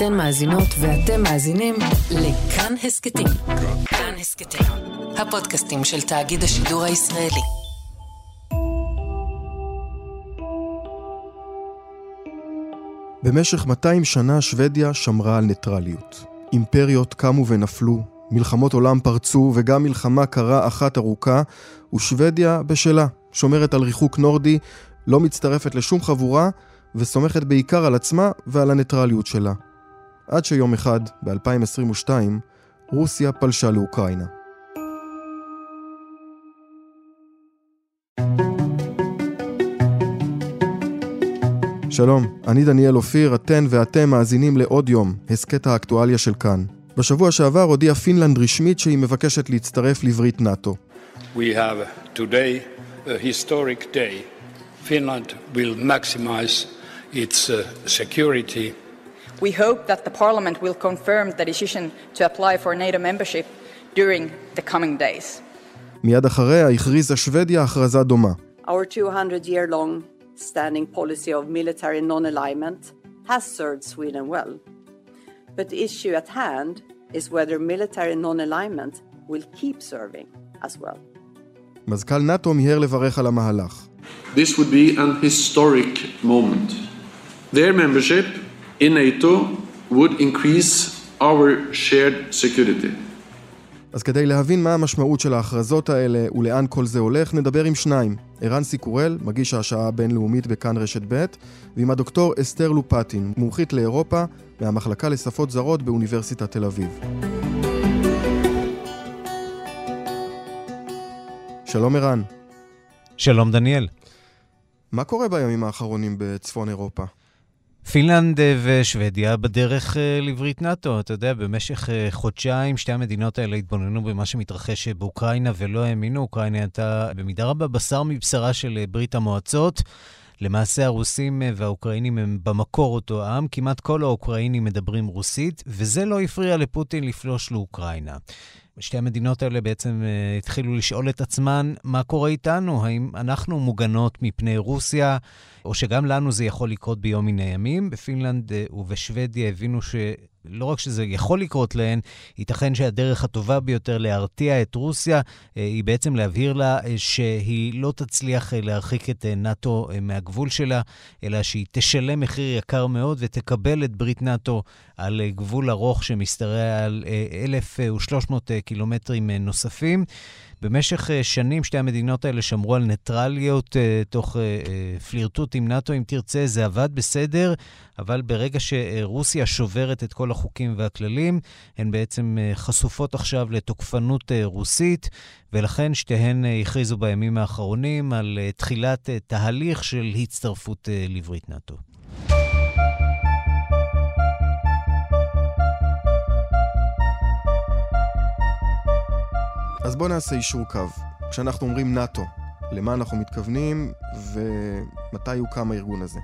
אתן מאזינות ואתם מאזינים לכאן הסכתים. כאן הסכתים, הפודקאסטים של תאגיד השידור הישראלי. במשך 200 שנה שוודיה שמרה על ניטרליות. אימפריות קמו ונפלו, מלחמות עולם פרצו וגם מלחמה קרה אחת ארוכה, ושוודיה בשלה, שומרת על ריחוק נורדי, לא מצטרפת לשום חבורה, וסומכת בעיקר על עצמה ועל הניטרליות שלה. עד שיום אחד, ב-2022, רוסיה פלשה לאוקראינה. שלום, אני דניאל אופיר, אתן ואתם מאזינים לעוד יום, הסכת האקטואליה של כאן. בשבוע שעבר הודיעה פינלנד רשמית שהיא מבקשת להצטרף לברית נאט"ו. We have today a historic day. Finland will maximize its uh, security. We hope that the Parliament will confirm the decision to apply for NATO membership during the coming days. מיד אחריה הכריזה שוודיה הכרזה דומה. Our 200-year-long standing policy of military non-alignment has served Sweden well. But the issue at hand is whether military non-alignment will keep serving as well. מזכ"ל נאט"ו מיהר לברך על המהלך. This would be an historic moment. Their membership in NATO would increase our shared security. אז כדי להבין מה המשמעות של ההכרזות האלה ולאן כל זה הולך, נדבר עם שניים. ערן סיקורל, מגיש ההשעה הבינלאומית בכאן רשת ב', ועם הדוקטור אסתר לופטין, מומחית לאירופה מהמחלקה לשפות זרות באוניברסיטת תל אביב. שלום ערן. שלום דניאל. מה קורה בימים האחרונים בצפון אירופה? פינלנד אה, ושוודיה בדרך אה, לברית נאט"ו. אתה יודע, במשך אה, חודשיים שתי המדינות האלה התבוננו במה שמתרחש באוקראינה ולא האמינו. אוקראינה הייתה במידה רבה בשר מבשרה של ברית המועצות. למעשה הרוסים והאוקראינים הם במקור אותו עם, כמעט כל האוקראינים מדברים רוסית, וזה לא הפריע לפוטין לפלוש לאוקראינה. שתי המדינות האלה בעצם uh, התחילו לשאול את עצמן, מה קורה איתנו? האם אנחנו מוגנות מפני רוסיה, או שגם לנו זה יכול לקרות ביום מן הימים? בפינלנד uh, ובשוודיה הבינו ש... לא רק שזה יכול לקרות להן, ייתכן שהדרך הטובה ביותר להרתיע את רוסיה אה, היא בעצם להבהיר לה אה, שהיא לא תצליח אה, להרחיק את נאט"ו מהגבול שלה, אלא שהיא תשלם מחיר יקר מאוד ותקבל את ברית נאט"ו על גבול ארוך שמשתרע על 1,300 קילומטרים נוספים. במשך אה, שנים שתי המדינות האלה שמרו על ניטרליות אה, תוך אה, פלירטוט עם נאט"ו, אם תרצה, זה עבד בסדר, אבל ברגע שרוסיה שוברת את כל החוקים והכללים, הן בעצם חשופות עכשיו לתוקפנות רוסית, ולכן שתיהן הכריזו בימים האחרונים על תחילת תהליך של הצטרפות לברית נאט"ו. אז בואו נעשה אישור קו. כשאנחנו אומרים נאט"ו, למה אנחנו מתכוונים ומתי הוקם הארגון הזה?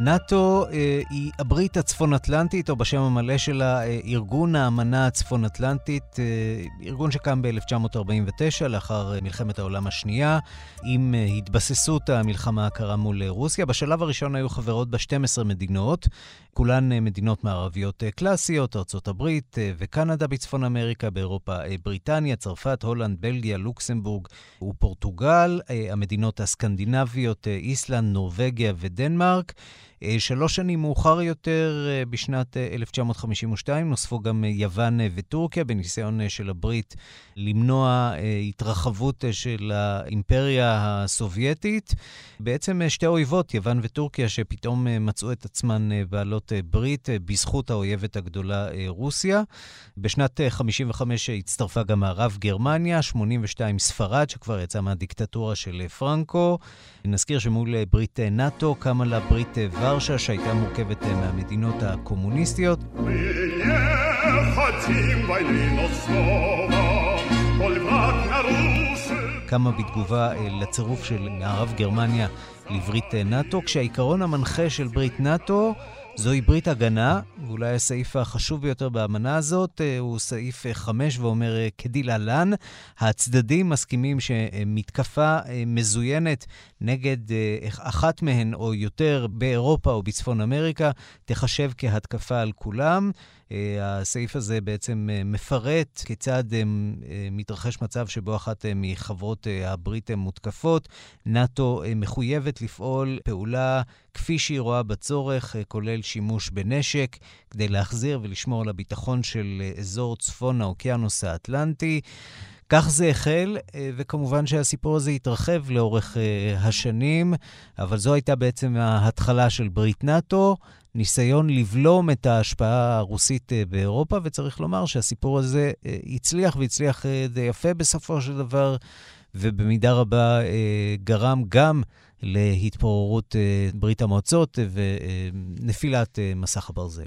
נאט"ו אה, היא הברית הצפון-אטלנטית, או בשם המלא שלה, אה, ארגון האמנה הצפון-אטלנטית, אה, ארגון שקם ב-1949, לאחר אה, מלחמת העולם השנייה, עם אה, התבססות המלחמה הקרה מול אה, רוסיה. בשלב הראשון היו חברות בה 12 מדינות, כולן אה, מדינות מערביות אה, קלאסיות, ארה"ב אה, וקנדה בצפון אמריקה, באירופה אה, בריטניה, צרפת, הולנד, בלגיה, לוקסמבורג ופורטוגל, אה, המדינות הסקנדינביות, אה, איסלנד, נורבגיה ודנמרק. אה, שלוש שנים מאוחר יותר, אה, בשנת 1952, אה, נוספו גם יוון וטורקיה, בניסיון של הברית למנוע התרחבות של האימפריה הסובייטית. בעצם שתי אויבות, יוון וטורקיה, שפתאום מצאו את עצמן בעלות ברית בזכות האויבת הגדולה רוסיה. בשנת 55 הצטרפה גם מערב גרמניה, 82 ספרד, שכבר יצאה מהדיקטטורה של פרנקו. נזכיר שמול ברית נאט"ו קמה לה ברית ורשה, שהייתה מורכבת מהמדינות הקומוניסטיות. קמה בתגובה לצירוף של מערב גרמניה לברית נאט"ו, כשהעיקרון המנחה של ברית נאט"ו זוהי ברית הגנה, ואולי הסעיף החשוב ביותר באמנה הזאת הוא סעיף 5 ואומר כדלהלן, הצדדים מסכימים שמתקפה מזוינת נגד אחת מהן או יותר באירופה או בצפון אמריקה תחשב כהתקפה על כולם. אה, הסעיף הזה בעצם אה, מפרט כיצד אה, מתרחש מצב שבו אחת מחברות הברית מותקפות. נאט"ו מחויבת לפעול פעולה כפי שהיא רואה בצורך, כולל שימוש בנשק, כדי להחזיר ולשמור על הביטחון של אזור צפון האוקיינוס האטלנטי. כך זה החל, וכמובן שהסיפור הזה התרחב לאורך השנים, אבל זו הייתה בעצם ההתחלה של ברית נאט"ו. ניסיון לבלום את ההשפעה הרוסית אה, באירופה, וצריך לומר שהסיפור הזה אה, הצליח והצליח אה, די יפה בסופו של דבר, ובמידה רבה גרם גם להתפוררות ברית המועצות ונפילת מסך הברזל.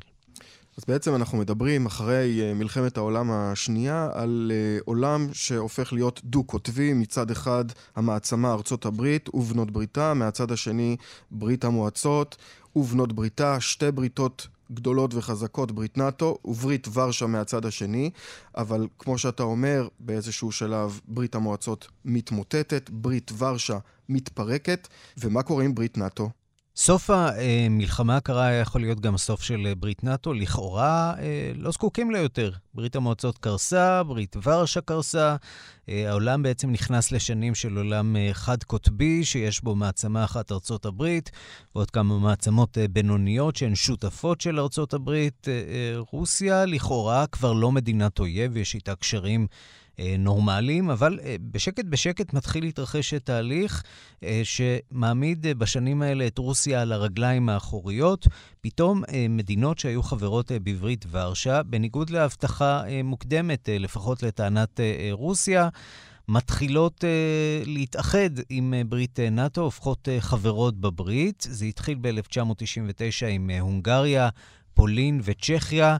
אז בעצם אנחנו מדברים אחרי מלחמת העולם השנייה על עולם שהופך להיות דו-קוטבי, מצד אחד המעצמה ארצות הברית ובנות בריתה, מהצד השני ברית המועצות. ובנות בריתה, שתי בריתות גדולות וחזקות, ברית נאט"ו וברית ורשה מהצד השני, אבל כמו שאתה אומר, באיזשהו שלב ברית המועצות מתמוטטת, ברית ורשה מתפרקת, ומה קורה עם ברית נאט"ו? סוף המלחמה הקרה היה יכול להיות גם סוף של ברית נאט"ו. לכאורה אה, לא זקוקים לה יותר. ברית המועצות קרסה, ברית ורשה קרסה. אה, העולם בעצם נכנס לשנים של עולם אה, חד-קוטבי, שיש בו מעצמה אחת, ארצות הברית, ועוד כמה מעצמות בינוניות שהן שותפות של ארצות הברית. רוסיה לכאורה כבר לא מדינת אויב, יש איתה קשרים אה, נורמליים, אבל אה, בשקט בשקט מתחיל להתרחש תהליך אה, שמעמיד בשנים האלה את רוסיה על הרגליים האחוריות. פתאום מדינות שהיו חברות בברית ורשה, בניגוד להבטחה מוקדמת, לפחות לטענת רוסיה, מתחילות uh, להתאחד עם uh, ברית uh, נאט"ו, הופכות uh, חברות בברית. זה התחיל ב-1999 עם uh, הונגריה, פולין וצ'כיה.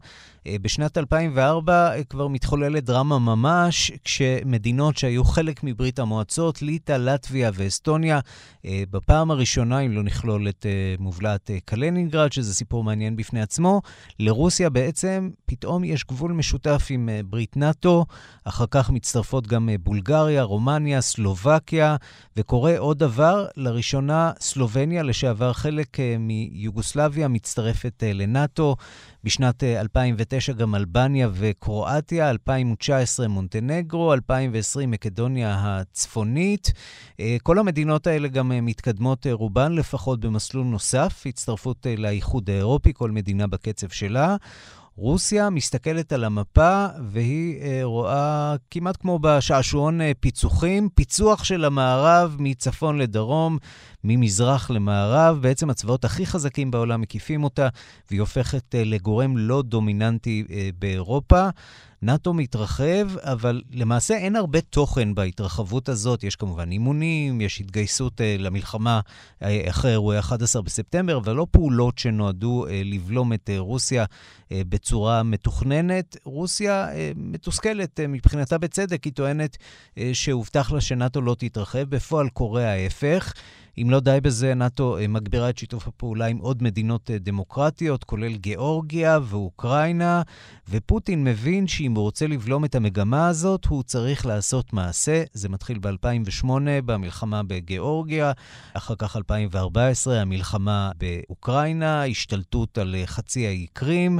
אה, בשנת 2004 אה, כבר מתחוללת דרמה ממש, כשמדינות שהיו חלק מברית המועצות, ליטא, לטביה ואסטוניה, אה, בפעם הראשונה, אם לא נכלול את מובלעת קלנינגרד, שזה סיפור מעניין בפני עצמו, לרוסיה בעצם פתאום יש גבול משותף עם ברית נאט"ו, אחר כך מצטרפות גם בולגריה, רומניה, סלובקיה, וקורה עוד דבר, לראשונה סלובניה, לשעבר חלק מיוגוסלביה, מצטרפת לנאט"ו. בשנת 2009 אה, גם אלבניה וקרואטיה, 2019 מונטנגרו, 2020 מקדוניה הצפונית. אה, כל המדינות האלה גם אה, מתקדמות רובן לפחות במסלול נוסף, הצטרפות לאיחוד האירופי, כל מדינה בקצב שלה. רוסיה מסתכלת על המפה והיא אה, רואה כמעט כמו בשעשועון אה, פיצוחים, פיצוח של המערב מצפון לדרום, ממזרח למערב. בעצם הצבאות הכי חזקים בעולם מקיפים אותה, והיא הופכת אה, לגורם לא דומיננטי באירופה. נאט"ו מתרחב, אבל למעשה אין הרבה תוכן בהתרחבות הזאת. יש כמובן אימונים, יש התגייסות uh, למלחמה uh, אחרי אירועי 11 בספטמבר, אבל לא פעולות שנועדו uh, לבלום את uh, רוסיה uh, בצורה מתוכננת. רוסיה uh, מתוסכלת uh, מבחינתה בצדק, היא טוענת uh, שהובטח לה שנאט"ו לא תתרחב, בפועל קורה ההפך. אם לא די בזה, נאט"ו אה, מגבירה את שיתוף הפעולה עם עוד מדינות אה, דמוקרטיות, כולל גיאורגיה ואוקראינה, ופוטין מבין שאם הוא רוצה לבלום את המגמה הזאת, הוא צריך לעשות מעשה. זה מתחיל ב-2008 במלחמה בגיאורגיה, אחר כך 2014, המלחמה באוקראינה, השתלטות על אה, חצי האי קרים.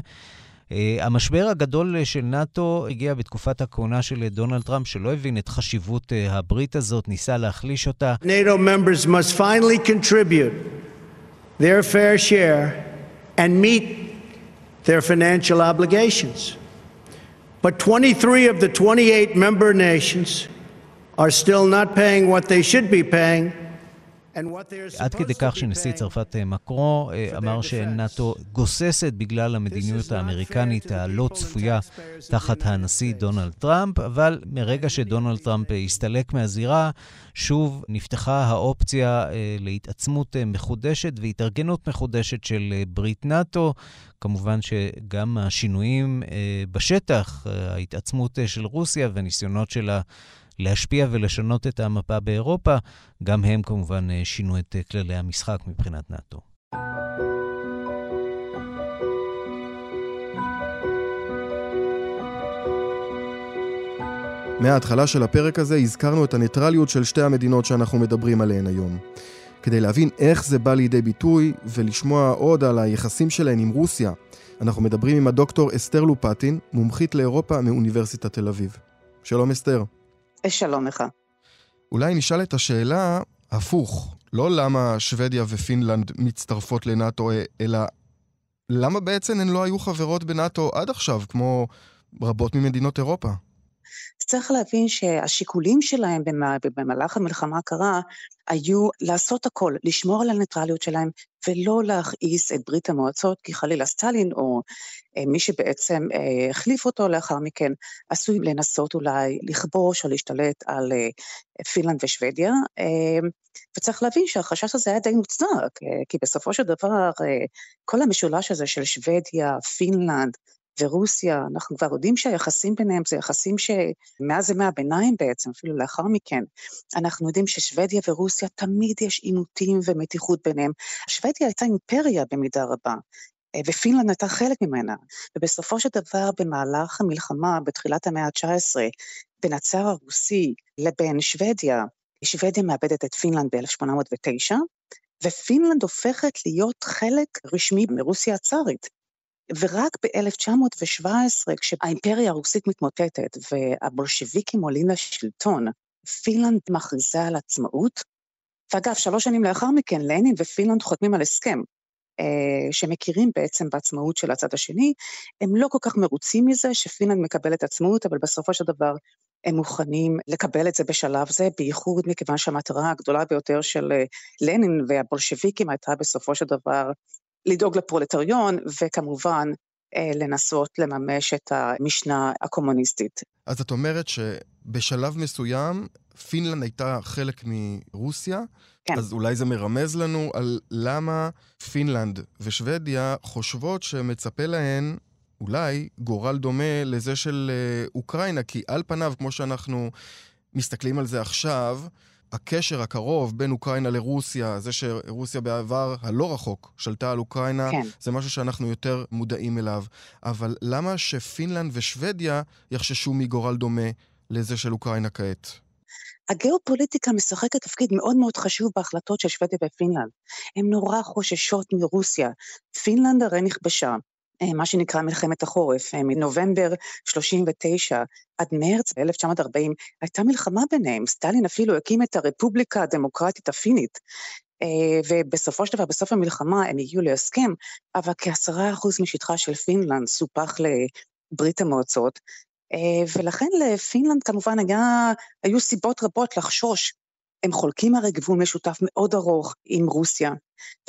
Uh, המשבר הגדול של נאט"ו הגיע בתקופת הכהונה של דונלד טראמפ, שלא הבין את חשיבות uh, הברית הזאת, ניסה להחליש אותה. NATO members must finally contribute their fair share and meet their financial obligations. But 23 of the 28 member nations are still not paying what they should be paying. עד כדי כך שנשיא צרפת אה, מקרו אה, אמר שנאט"ו גוססת בגלל המדיניות האמריקנית הלא צפויה תחת הנשיא דונלד טראמפ, אבל מרגע שדונלד טראמפ הסתלק מהזירה, שוב נפתחה האופציה אה, להתעצמות מחודשת והתארגנות מחודשת של ברית נאט"ו. כמובן שגם השינויים בשטח, ההתעצמות של רוסיה והניסיונות שלה להשפיע ולשנות את המפה באירופה, גם הם כמובן אה, שינו את אה, כללי המשחק מבחינת נאט"ו. מההתחלה של הפרק הזה הזכרנו את הניטרליות של שתי המדינות שאנחנו מדברים עליהן היום. כדי להבין איך זה בא לידי ביטוי ולשמוע עוד על היחסים שלהן עם רוסיה, אנחנו מדברים עם הדוקטור אסתר לופטין, מומחית לאירופה מאוניברסיטת תל אביב. שלום אסתר. שלום לך. אולי נשאל את השאלה הפוך, לא למה שוודיה ופינלנד מצטרפות לנאטו, אלא למה בעצם הן לא היו חברות בנאטו עד עכשיו, כמו רבות ממדינות אירופה? צריך להבין שהשיקולים שלהם במהלך המלחמה הקרה היו לעשות הכל, לשמור על הניטרליות שלהם ולא להכעיס את ברית המועצות, כי חלילה סטלין או אה, מי שבעצם אה, החליף אותו לאחר מכן, עשוי לנסות אולי לכבוש או להשתלט על אה, פינלנד ושוודיה. וצריך להבין שהחשש הזה היה די מוצדק, כי בסופו של דבר כל המשולש הזה של שוודיה, פינלנד, ורוסיה, אנחנו כבר יודעים שהיחסים ביניהם זה יחסים שמאז ימי הביניים בעצם, אפילו לאחר מכן, אנחנו יודעים ששוודיה ורוסיה תמיד יש עימותים ומתיחות ביניהם. שוודיה הייתה אימפריה במידה רבה. ופינלנד הייתה חלק ממנה, ובסופו של דבר במהלך המלחמה בתחילת המאה ה-19 בין הצאר הרוסי לבין שוודיה, שוודיה מאבדת את פינלנד ב-1809, ופינלנד הופכת להיות חלק רשמי מרוסיה הצארית. ורק ב-1917, כשהאימפריה הרוסית מתמוטטת והבולשביקים עולים לשלטון, פינלנד מכריזה על עצמאות, ואגב, שלוש שנים לאחר מכן, לנין ופינלנד חותמים על הסכם, אה, שמכירים בעצם בעצמאות של הצד השני. הם לא כל כך מרוצים מזה שפינלנד מקבלת עצמאות, אבל בסופו של דבר הם מוכנים לקבל את זה בשלב זה, בייחוד מכיוון שהמטרה הגדולה ביותר של אה, לנין והבולשביקים הייתה בסופו של דבר לדאוג לפרולטריון, וכמובן אה, לנסות לממש את המשנה הקומוניסטית. אז את אומרת שבשלב מסוים פינלנד הייתה חלק מרוסיה, כן. אז אולי זה מרמז לנו על למה פינלנד ושוודיה חושבות שמצפה להן אולי גורל דומה לזה של אה, אוקראינה, כי על פניו, כמו שאנחנו מסתכלים על זה עכשיו, הקשר הקרוב בין אוקראינה לרוסיה, זה שרוסיה בעבר הלא רחוק שלטה על אוקראינה, כן. זה משהו שאנחנו יותר מודעים אליו. אבל למה שפינלנד ושוודיה יחששו מגורל דומה לזה של אוקראינה כעת? הגיאופוליטיקה משחקת תפקיד מאוד מאוד חשוב בהחלטות של שוודיה ופינלנד. הן נורא חוששות מרוסיה. פינלנד הרי נכבשה, מה שנקרא מלחמת החורף, אה, מנובמבר 39 עד מרץ 1940, הייתה מלחמה ביניהם, סטלין אפילו הקים את הרפובליקה הדמוקרטית הפינית, אה, ובסופו של דבר, בסוף המלחמה הם הגיעו להסכם, אבל כעשרה אחוז משטחה של פינלנד סופח לברית המועצות, ולכן לפינלנד כמובן היה, היו סיבות רבות לחשוש. הם חולקים הרי גבול משותף מאוד ארוך עם רוסיה,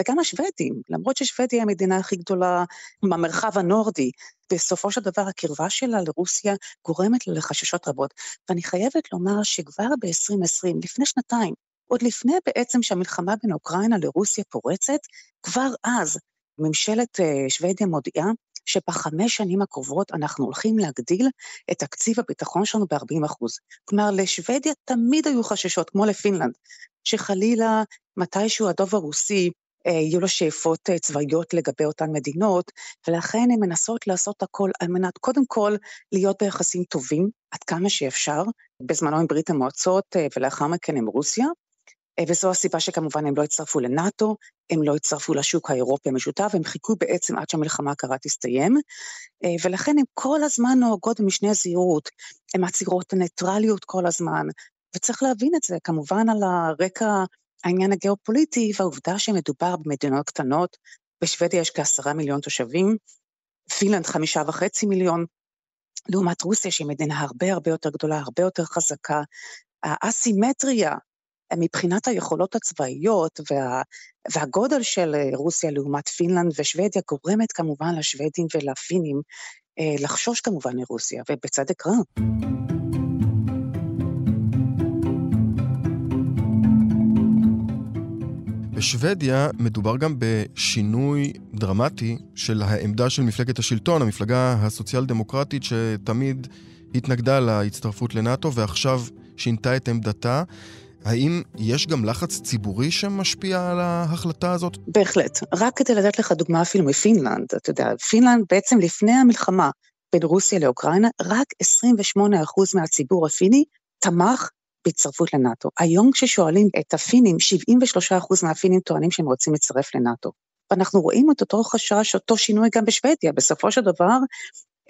וגם השוודים, למרות ששוודיה היא המדינה הכי גדולה במרחב הנורדי, בסופו של דבר הקרבה שלה לרוסיה גורמת לה לחששות רבות. ואני חייבת לומר שכבר ב-2020, לפני שנתיים, עוד לפני בעצם שהמלחמה בין אוקראינה לרוסיה פורצת, כבר אז ממשלת אה, שוודיה מודיעה שבחמש שנים הקרובות אנחנו הולכים להגדיל את תקציב הביטחון שלנו ב-40 אחוז. כלומר, לשוודיה תמיד היו חששות, כמו לפינלנד, שחלילה מתישהו הדוב הרוסי אה, יהיו לו שאיפות אה, צבאיות לגבי אותן מדינות, ולכן הן מנסות לעשות הכל על מנת קודם כל להיות ביחסים טובים עד כמה שאפשר, בזמנו עם ברית המועצות אה, ולאחר מכן עם רוסיה, וזו הסיבה שכמובן הם לא הצטרפו לנאטו, הם לא הצטרפו לשוק האירופי המשותף, הם חיכו בעצם עד שהמלחמה הקרה תסתיים, אה, ולכן הם כל הזמן נוהגות במשנה זהירות, הן מעצירות ניטרליות כל הזמן, וצריך להבין את זה כמובן על הרקע העניין הגיאופוליטי והעובדה שמדובר במדינות קטנות, בשוודיה יש כעשרה מיליון תושבים, פינלנד חמישה וחצי מיליון, לעומת רוסיה שהיא מדינה הרבה הרבה יותר גדולה, הרבה יותר חזקה. האסימטריה מבחינת היכולות הצבאיות וה, והגודל של אה, רוסיה לעומת פינלנד ושוודיה גורמת כמובן לשוודים ולפינים אה, לחשוש כמובן מרוסיה, ובצדק רב. בשוודיה מדובר גם בשינוי דרמטי של העמדה של מפלגת השלטון, המפלגה הסוציאל דמוקרטית שתמיד התנגדה להצטרפות לנאט"ו ועכשיו שינתה את עמדתה. האם יש גם לחץ ציבורי שמשפיע על ההחלטה הזאת? בהחלט. רק כדי לתת לך דוגמה אפילו מפינלנד, אתה יודע, פינלנד בעצם לפני המלחמה בין רוסיה לאוקראינה, רק 28% מהציבור הפיני תמך בהצטרפות לנאט"ו. היום כששואלים את הפינים, 73% מהפינים טוענים שהם רוצים להצטרף לנאט"ו. ואנחנו רואים את אותו חשש, אותו שינוי גם בשוודיה. בסופו של דבר,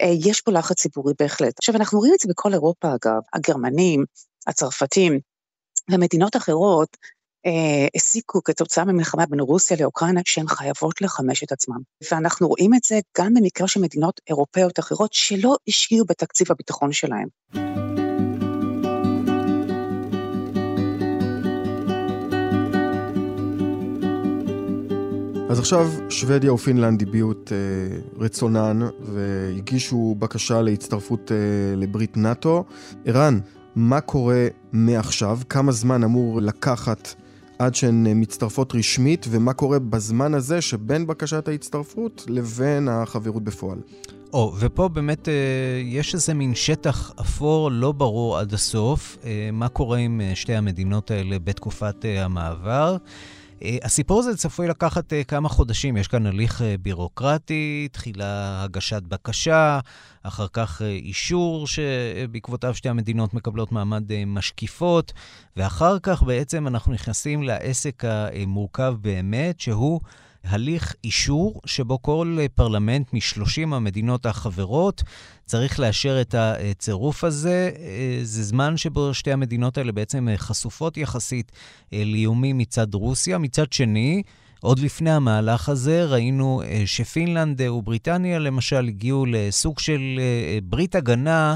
אה, יש פה לחץ ציבורי בהחלט. עכשיו, אנחנו רואים את זה בכל אירופה, אגב. הגרמנים, הצרפתים ומדינות אחרות אה, הסיקו כתוצאה ממלחמה בין רוסיה לאוקראינה שהן חייבות לחמש את עצמן. ואנחנו רואים את זה גם במקרה של מדינות אירופאיות אחרות שלא השקיעו בתקציב הביטחון שלהן. אז עכשיו שוודיה ופינלנד הביעו את אה, רצונן והגישו בקשה להצטרפות אה, לברית נאט"ו. ערן, מה קורה מעכשיו? כמה זמן אמור לקחת עד שהן אה, מצטרפות רשמית, ומה קורה בזמן הזה שבין בקשת ההצטרפות לבין החברות בפועל? או, ופה באמת אה, יש איזה מין שטח אפור לא ברור עד הסוף, אה, מה קורה עם אה, שתי המדינות האלה בתקופת אה, המעבר. אה, הסיפור הזה צפוי לקחת אה, כמה חודשים. יש כאן הליך אה, בירוקרטי, תחילה הגשת בקשה, אחר כך אישור שבעקבותיו שתי המדינות מקבלות מעמד משקיפות, ואחר כך בעצם אנחנו נכנסים לעסק המורכב באמת, שהוא... הליך אישור שבו כל פרלמנט מ-30 המדינות החברות צריך לאשר את הצירוף הזה. זה זמן שבו שתי המדינות האלה בעצם חשופות יחסית לאיומים מצד רוסיה. מצד שני, עוד לפני המהלך הזה ראינו שפינלנד ובריטניה למשל הגיעו לסוג של ברית הגנה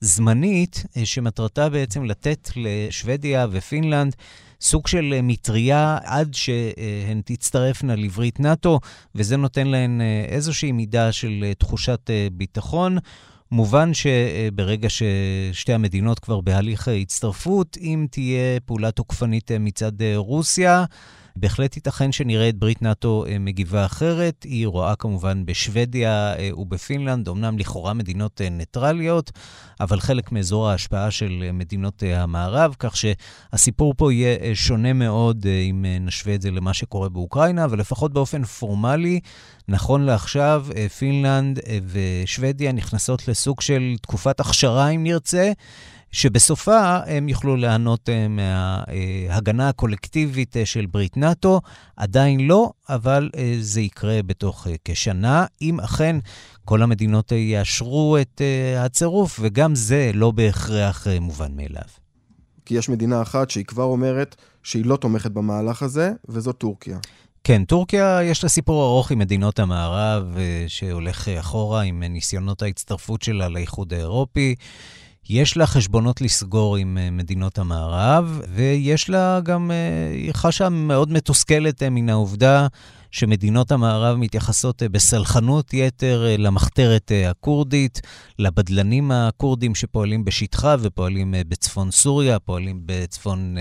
זמנית, שמטרתה בעצם לתת לשוודיה ופינלנד סוג של אה, מטריה עד שהן תצטרפנה לברית נאט"ו, וזה נותן להן אה, איזושהי מידה של אה, תחושת ביטחון. מובן שברגע ששתי המדינות כבר בהליך הצטרפות, אם תהיה פעולה תוקפנית מצד רוסיה, בהחלט ייתכן שנראה את ברית נאט"ו אה, מגיבה אחרת. היא רואה כמובן בשוודיה אה, ובפינלנד, אמנם לכאורה מדינות אה, ניטרליות, אבל חלק מאזור ההשפעה של מדינות המערב, כך שהסיפור פה יהיה שונה מאוד אם נשווה את זה למה שקורה באוקראינה, אבל לפחות באופן פורמלי, נכון לעכשיו, פינלנד ושוודיה נכנסות לסוג של תקופת הכשרה, אם נרצה. שבסופה הם יוכלו ליהנות אה, מההגנה הקולקטיבית אה, של ברית נאט"ו. עדיין לא, אבל אה, זה יקרה בתוך כשנה, אם אכן כל המדינות יאשרו את הצירוף, וגם זה לא בהכרח מובן מאליו. כי יש מדינה אחת שהיא כבר אומרת שהיא לא תומכת במהלך הזה, וזו טורקיה. כן, טורקיה יש לה סיפור ארוך עם מדינות המערב, שהולך אחורה עם ניסיונות ההצטרפות שלה לאיחוד האירופי. יש לה חשבונות לסגור עם אה, מדינות המערב, ויש לה גם, אה, היא חשה מאוד מתוסכלת אה, מן העובדה שמדינות המערב מתייחסות בסלחנות יתר למחתרת הכורדית, לבדלנים הכורדים שפועלים בשטחה ופועלים בצפון סוריה, פועלים בצפון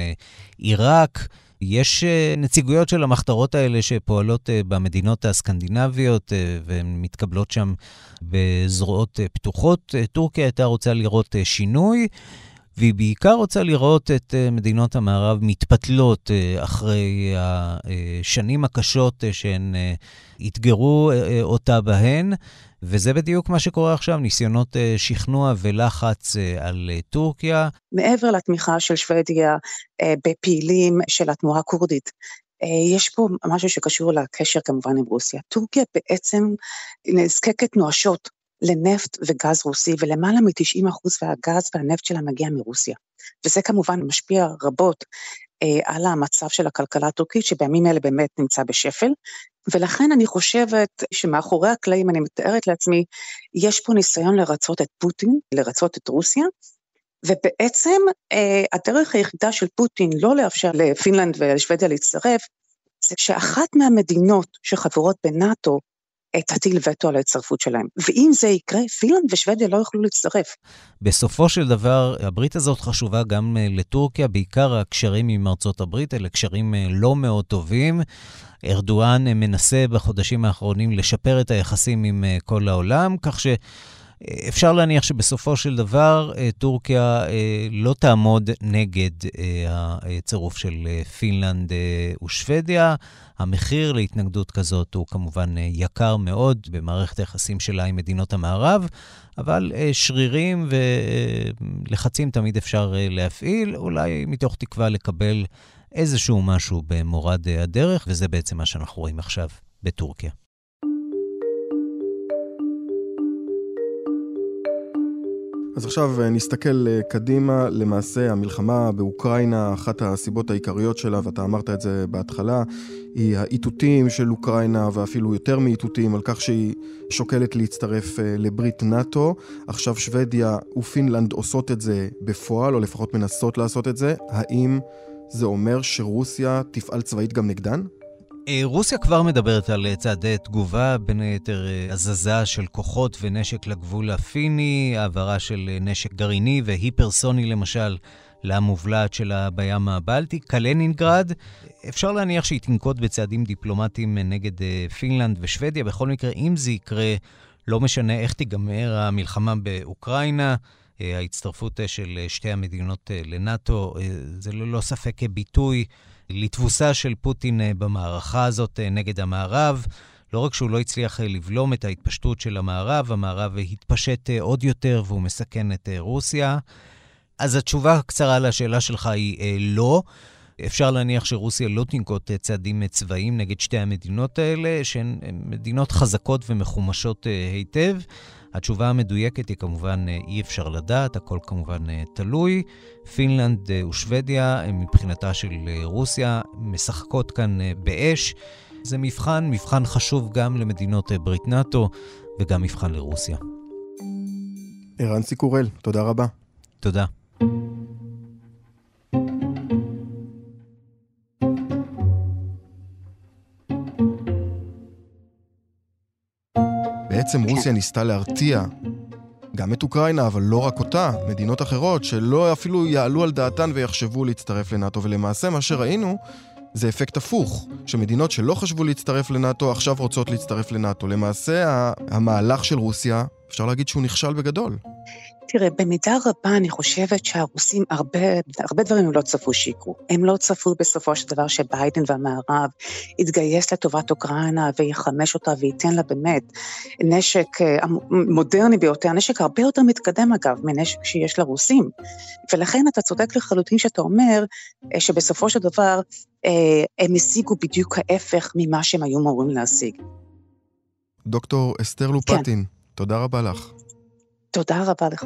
עיראק. יש אה, נציגויות של המחתרות האלה שפועלות אה, במדינות הסקנדינביות אה, והן מתקבלות שם בזרועות פתוחות. טורקיה הייתה רוצה לראות שינוי. והיא בעיקר רוצה לראות את מדינות המערב מתפתלות אחרי השנים הקשות שהן אתגרו אותה בהן, וזה בדיוק מה שקורה עכשיו, ניסיונות uh, שכנוע ולחץ uh, על uh, טורקיה. מעבר לתמיכה של שוודיה בפעילים של התנועה הכורדית, יש פה משהו שקשור לקשר כמובן עם רוסיה. טורקיה בעצם נזקקת נואשות לנפט וגז רוסי, ולמעלה מ-90% מהגז והנפט שלה מגיע מרוסיה. וזה כמובן משפיע רבות אה, על המצב של הכלכלה הטורקית, שבימים אלה באמת נמצא בשפל, ולכן אני חושבת שמאחורי הקלעים, אני מתארת לעצמי, יש פה ניסיון לרצות את פוטין, לרצות את רוסיה, ובעצם אה, הדרך היחידה של פוטין לא לאפשר לפינלנד ולשוודיה להצטרף, זה שאחת מהמדינות שחברות בנאט"ו תטיל וטו על ההצטרפות שלהם. ואם זה יקרה, פינלנד ושוודיה לא יוכלו להצטרף. בסופו של דבר, הברית הזאת חשובה גם אה, לטורקיה, בעיקר הקשרים עם ארצות הברית, אלה קשרים אה, לא מאוד טובים. ארדואן אה, מנסה בחודשים האחרונים לשפר את היחסים עם כל העולם, כך ש... אפשר להניח שבסופו של דבר טורקיה לא תעמוד נגד הצירוף של פינלנד ושוודיה. המחיר להתנגדות כזאת הוא כמובן יקר מאוד במערכת היחסים שלה עם מדינות המערב, אבל שרירים ולחצים תמיד אפשר להפעיל, אולי מתוך תקווה לקבל איזשהו משהו במורד הדרך, וזה בעצם מה שאנחנו רואים עכשיו בטורקיה. אז עכשיו אה, נסתכל אה, קדימה. למעשה, המלחמה באוקראינה, אחת הסיבות העיקריות שלה, ואתה אמרת את זה בהתחלה, היא האיתותים של אוקראינה, ואפילו יותר מאיתותים, על כך שהיא שוקלת להצטרף אה, לברית נאט"ו. עכשיו שוודיה ופינלנד עושות את זה בפועל, או לפחות מנסות לעשות את זה. האם זה אומר שרוסיה תפעל צבאית גם נגדן? אה, רוסיה כבר מדברת על אה, צעדי תגובה, בין היתר אה, הזזה של כוחות ונשק לגבול הפיני, העברה של נשק גרעיני והיפרסוני למשל למובלעת שלה בים הבלטי, קלנינגרד. אפשר להניח שהיא תנקוט בצעדים דיפלומטיים נגד פינלנד ושוודיה. בכל מקרה, אם זה יקרה, לא משנה איך תיגמר המלחמה באוקראינה. ההצטרפות של שתי המדינות לנאט"ו, זה ללא ספק ביטוי לתבוסה של פוטין אה, במערכה הזאת אה, נגד המערב. לא רק שהוא לא הצליח אה, לבלום את ההתפשטות של המערב, המערב התפשט עוד יותר והוא מסכן את רוסיה. אז התשובה הקצרה לשאלה שלך היא לא. אפשר להניח שרוסיה לא תנקוט צעדים צבאיים נגד שתי המדינות האלה, שהן מדינות חזקות ומחומשות היטב. התשובה המדויקת היא כמובן אה, אי אפשר לדעת, הכל כמובן אה, תלוי. פינלנד אה, ושוודיה, מבחינתה של רוסיה, משחקות כאן באש. זה מבחן, מבחן חשוב גם למדינות ברית נאט"ו וגם מבחן לרוסיה. ערן סיקורל, תודה רבה. תודה. בעצם רוסיה ניסתה להרתיע גם את אוקראינה, אבל לא רק אותה, מדינות אחרות שלא אפילו יעלו על דעתן ויחשבו להצטרף לנאט"ו. ולמעשה מה שראינו זה אפקט הפוך, שמדינות שלא חשבו להצטרף לנאט"ו עכשיו רוצות להצטרף לנאט"ו. למעשה המהלך של רוסיה, אפשר להגיד שהוא נכשל בגדול. תראה, במידה רבה אני חושבת שהרוסים, הרבה, הרבה דברים הם לא צפו שיקרו. הם לא צפו בסופו של דבר שביידן והמערב יתגייס לטובת אוקראינה ויחמש אותה וייתן לה באמת נשק אה, מודרני ביותר, נשק הרבה יותר מתקדם אגב מנשק שיש לרוסים. ולכן אתה צודק לחלוטין שאתה אומר אה, שבסופו של דבר אה, הם השיגו בדיוק ההפך ממה שהם היו אמורים להשיג. דוקטור אסתר לופטין, כן. תודה רבה לך. תודה רבה לך.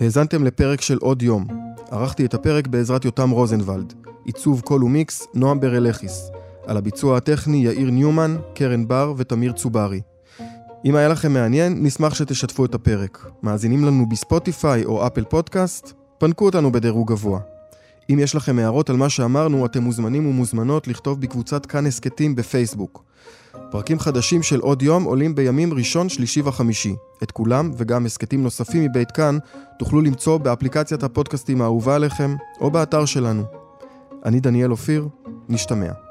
האזנתם לפרק של עוד יום. ערכתי את הפרק בעזרת יותם רוזנבלד. עיצוב קול ומיקס, נועם ברלכיס. על הביצוע הטכני יאיר ניומן, קרן בר ותמיר צוברי. אם היה לכם מעניין, נשמח שתשתפו את הפרק. מאזינים לנו בספוטיפיי או אפל פודקאסט? פנקו אותנו בדירוג גבוה. אם יש לכם הערות על מה שאמרנו, אתם מוזמנים ומוזמנות לכתוב בקבוצת כאן הסכתים בפייסבוק. פרקים חדשים של עוד יום עולים בימים ראשון, שלישי וחמישי. את כולם, וגם הסכתים נוספים מבית כאן, תוכלו למצוא באפליקציית הפודקאסטים האהובה עליכם, או באתר שלנו. אני דניאל אופיר, נשתמע.